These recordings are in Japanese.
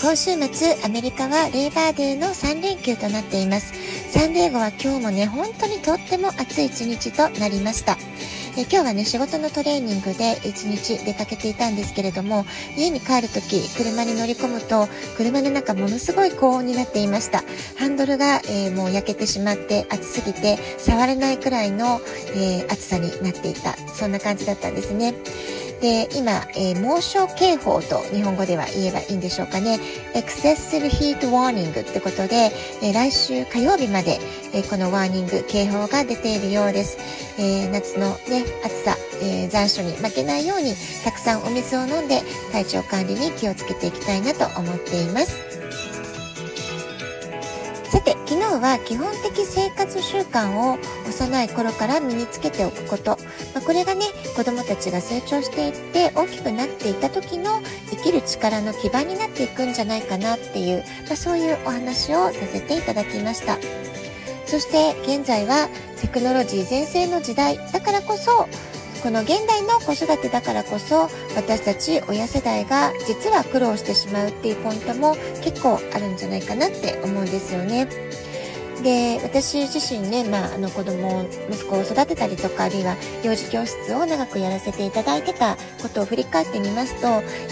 今週末、アメリカはレーバーデーの3連休となっています。サンディエゴは今日もね、本当にとっても暑い一日となりました。え今日はね、仕事のトレーニングで一日出かけていたんですけれども、家に帰るとき、車に乗り込むと、車の中ものすごい高温になっていました。ハンドルが、えー、もう焼けてしまって暑すぎて、触れないくらいの、えー、暑さになっていた。そんな感じだったんですね。で、今、えー、猛暑警報と日本語では言えばいいんでしょうかね。Excessive Heat Warning ってことで、えー、来週火曜日まで、えー、このワーニング警報が出ているようです。え夏のね、暑さ、え残暑に負けないように、たくさんお水を飲んで体調管理に気をつけていきたいなと思っています。さて、昨日は基本的生活習慣を幼い頃から身につけておくこと。まあ、これがね、子供たちが成長していって大きくなっていた時の生きる力の基盤になっていくんじゃないかなっていう、まあ、そういうお話をさせていただきました。そして現在はテクノロジー全盛の時代だからこそこの現代の子育てだからこそ私たち親世代が実は苦労してしまうっていうポイントも結構あるんじゃないかなって思うんですよね。で私自身ね、まあ、あの子供息子を育てたりとかあるいは幼児教室を長くやらせていただいてたことを振り返ってみますと、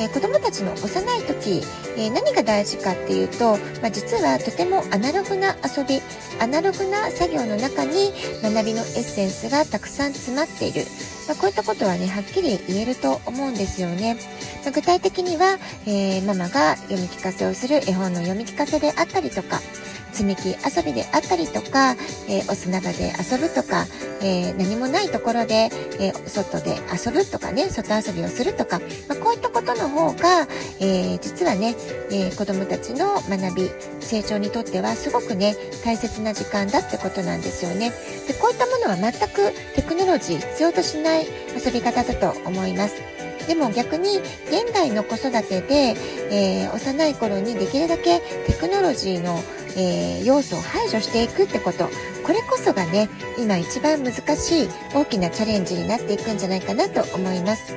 えー、子供たちの幼い時、えー、何が大事かっていうと、まあ、実はとてもアナログな遊びアナログな作業の中に学びのエッセンスがたくさん詰まっている、まあ、こういったことはねはっきり言えると思うんですよね。ま、具体的には、えー、ママが読み聞かせをする絵本の読み聞かせであったりとか積み木遊びであったりとか、えー、お砂場で遊ぶとか、えー、何もないところで、えー、外で遊ぶとかね、外遊びをするとか、まあ、こういったことの方が、え実はね、え子供たちの学び、成長にとってはすごくね、大切な時間だってことなんですよね。で、こういったものは全くテクノロジー必要としない遊び方だと思います。でも逆に現代の子育てで、えー、幼い頃にできるだけテクノロジーのえー、要素を排除していくってことこれこそがね今一番難しい大きなチャレンジになっていくんじゃないかなと思います。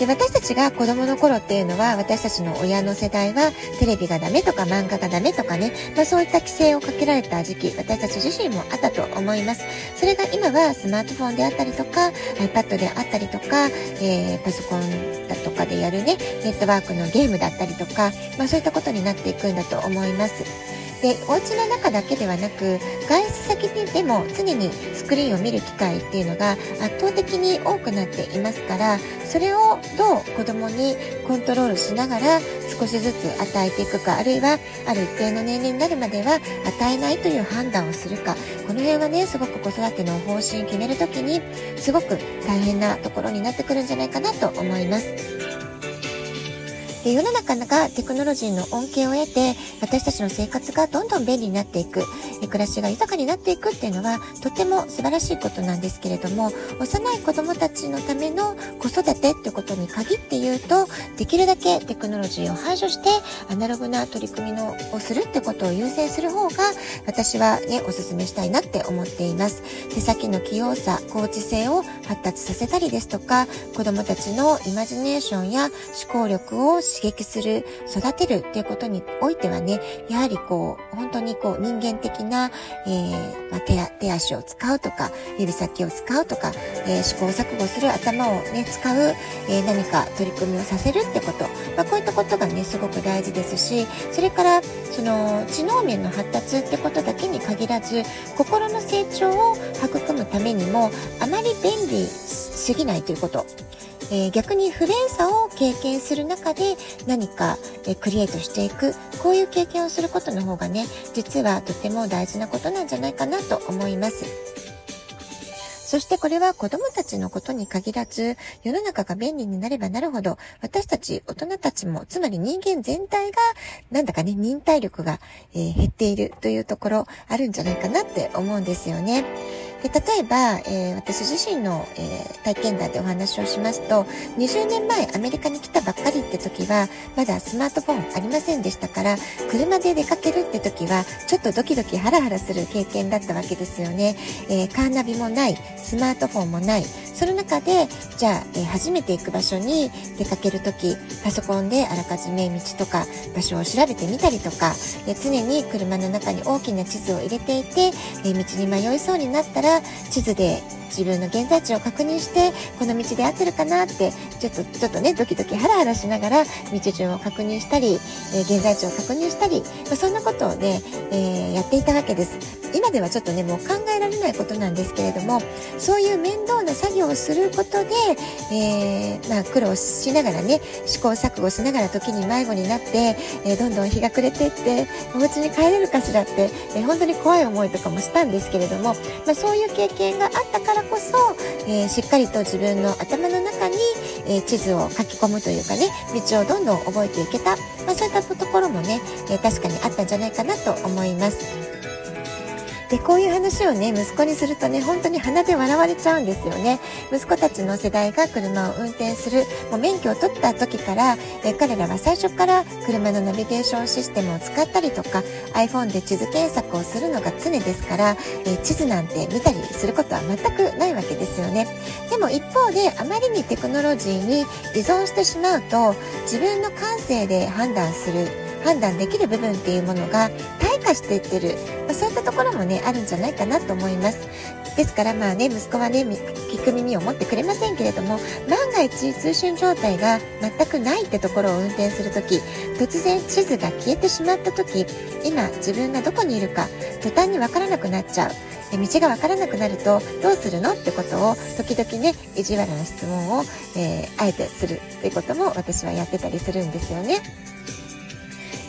で、私たちが子供の頃っていうのは、私たちの親の世代は、テレビがダメとか漫画がダメとかね、まあそういった規制をかけられた時期、私たち自身もあったと思います。それが今はスマートフォンであったりとか、iPad であったりとか、えー、パソコンとかでやるね、ネットワークのゲームだったりとか、まあそういったことになっていくんだと思います。でお家の中だけではなく外出先でも常にスクリーンを見る機会っていうのが圧倒的に多くなっていますからそれをどう子供にコントロールしながら少しずつ与えていくかあるいはある一定の年齢になるまでは与えないという判断をするかこの辺はねすごく子育ての方針を決める時にすごく大変なところになってくるんじゃないかなと思います。で世の中がテクノロジーの恩恵を得て私たちの生活がどんどん便利になっていく暮らしが豊かになっていくっていうのはとても素晴らしいことなんですけれども幼い子どもたちのための子育てってことに限って言うとできるだけテクノロジーを排除してアナログな取り組みのをするってことを優先する方が私はねおすすめしたいなって思っています。手先の器用さ高知性を発達させたりですとか子どもたちのイマジネーションや思考力を刺激する、育てるっていうことにおいてはね、やはりこう、本当にこう、人間的な、えー、まあ、手手足を使うとか、指先を使うとか、えー、試行錯誤する頭をね、使う、えー、何か取り組みをさせるってこと、まあ、こういったことがね、すごく大事ですし、それから、その、知能面の発達ってことだけに限らず、心の成長を育むためにも、あまり便利すぎないということ。えー、逆に不便さを経験する中で何か、えー、クリエイトしていくこういう経験をすることの方がね実はとても大事なことなんじゃないかなと思います。そしてこれは子供たちのことに限らず、世の中が便利になればなるほど、私たち大人たちも、つまり人間全体が、なんだかね、忍耐力が、えー、減っているというところあるんじゃないかなって思うんですよね。で例えば、えー、私自身の、えー、体験談でお話をしますと20年前アメリカに来たばっかりって時はまだスマートフォンありませんでしたから車で出かけるって時はちょっとドキドキハラハラする経験だったわけですよね、えー、カーナビもないスマートフォンもないその中でじゃあ、え初めて行く場所に出かける時パソコンであらかじめ道とか場所を調べてみたりとか、え常に車の中に大きな地図を入れていて、え道に迷いそうになったら地図で自分の現在地を確認してこの道で合ってるかなってちょっとちょっとねドキドキハラハラしながら道順を確認したり、えー、現在地を確認したり、まあ、そんなことをね、えー、やっていたわけです。今ではちょっとねもう考えられないことなんですけれどもそういう面倒な作業をすることで、えー、まあ、苦労しながらね試行錯誤しながら時に迷子になって、えどんどん日が暮れていってお家に帰れるかしらって、え本当に怖い思いとかもしたんですけれども、まあ、そういう経験があったからからこそ、えしっかりと自分の頭の中に、え地図を書き込むというかね道をどんどん覚えていけた、まあ、そういったところもね、え確かにあったんじゃないかなと思います。でこういう話をね息子にするとね本当に鼻で笑われちゃうんですよね。息子たちの世代が車を運転するもう免許を取った時からえ彼らは最初から車のナビゲーションシステムを使ったりとか iPhone で地図検索をするのが常ですからえ地図なんて見たりすることは全くないわけですよね。でも一方であまりにテクノロジーに依存してしまうと自分の感性で判断する判断できる部分っていうものが退化していってる、まあ、そういったところもねあるんじゃないかなと思います。ですからまあね息子はね聞く耳を持ってくれませんけれども万が一通信状態が全くないってところを運転する時突然地図が消えてしまった時今自分がどこにいるか途端に分からなくなっちゃう。道が分からなくなるとどうするのってことを時々ね意地悪な質問を、えー、あえてするってことも私はやってたりするんですよね。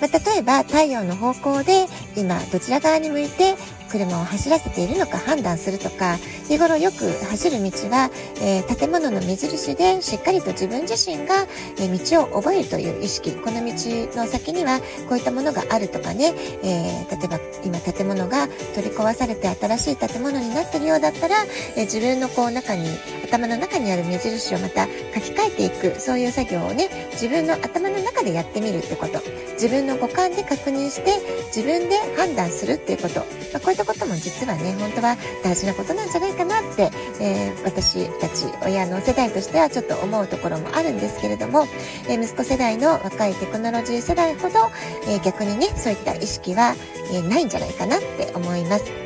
まあ、例えば太陽の方向で今どちら側に向いて車を走らせているのか判断するとか日頃よく走る道は、えー、建物の目印でしっかりと自分自身が、え、道を覚えるという意識。この道の先にはこういったものがあるとかね、えー、例えば今建物が取り壊されて新しい建物になってるようだったら、え自分のこう中に頭の中にある目印をまた書き換えていく。そういう作業をね自分の頭の中でやってみるってこと。自分の五感で確認して自分で判断するっていうこと、まあ、ったことも実はね本当は大事なことなんじゃないかなって、えー、私たち親の世代としてはちょっと思うところもあるんですけれども、えー、息子世代の若いテクノロジー世代ほど、えー、逆にねそういった意識は、えないんじゃないかなって思います。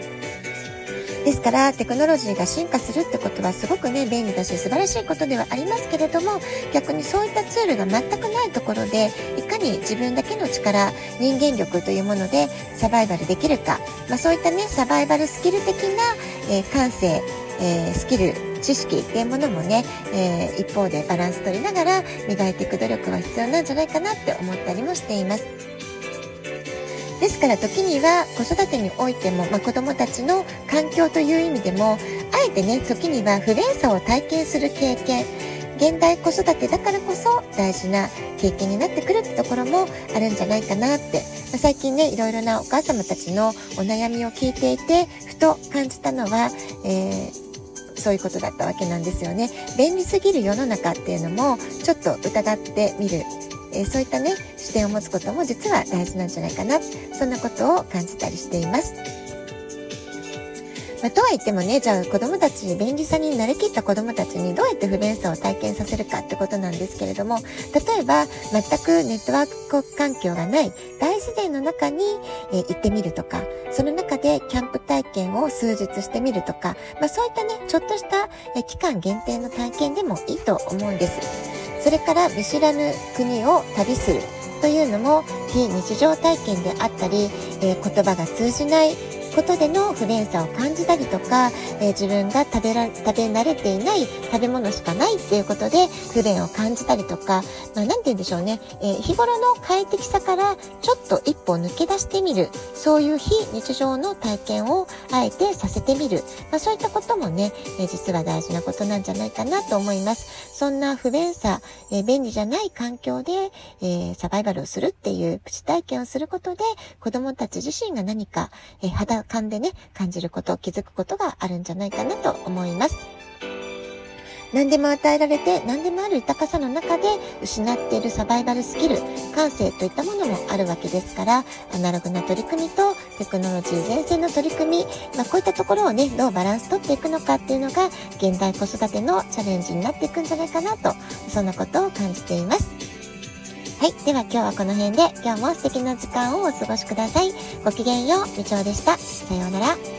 ですからテクノロジーが進化するってことはすごくね便利だし素晴らしいことではありますけれども逆にそういったツールが全くないところでいかに自分だけの力人間力というものでサバイバルできるか、まあ、そういったねサバイバルスキル的な、えー、感性、えー、スキル知識っていうものもね、えー、一方でバランス取りながら磨いていく努力は必要なんじゃないかなって思ったりもしています。ですから時には子育てにおいても、まあ、子どもたちの環境という意味でもあえてね時には不便さを体験する経験現代子育てだからこそ大事な経験になってくるってところもあるんじゃないかなって、まあ、最近ねいろいろなお母様たちのお悩みを聞いていてふと感じたのは、えーそういうことだったわけなんですよね。便利すぎる世の中っていうのもちょっと疑ってみるえ、そういったね視点を持つことも実は大事なんじゃないかなそんなことを感じたりしています。まあ、とは言ってもねじゃあ子どもたち便利さに慣れきった子どもたちにどうやって不便さを体験させるかってことなんですけれども例えば全くネットワーク環境がない大自然の中に、え、行ってみるとかその中でキャンプ体験を数日してみるとか、まあ、そういったねちょっとした、え、期間限定の体験でもいいと思うんです。それから見知らぬ国を旅するというのも非日常体験であったり、えー、言葉が通じないことでの不便さを感じたりとか、えー、自分が食べら、食べ慣れていない食べ物しかないっていうことで不便を感じたりとか、まあ、て言うんでしょうね、えー、日頃の快適さからちょっと一歩抜け出してみる、そういう非日常の体験をあえてさせてみる、まあ、そういったこともね、えー、実は大事なことなんじゃないかなと思います。そんな不便さ、え便利じゃない環境で、えサバイバルをするっていうプチ体験をすることで、子供たち自身が何か、え肌感でね、感じること、気づくことがあるんじゃないかなと思います。何でも与えられて何でもある豊かさの中で失っているサバイバルスキル、感性といったものもあるわけですから、アナログな取り組みとテクノロジー前線の取り組み、まあ、こういったところをね、どうバランス取っていくのかっていうのが、現代子育てのチャレンジになっていくんじゃないかなと、そんなことを感じています。はい。では今日はこの辺で、今日も素敵な時間をお過ごしください。ごきげんよう、みちょうでした。さようなら。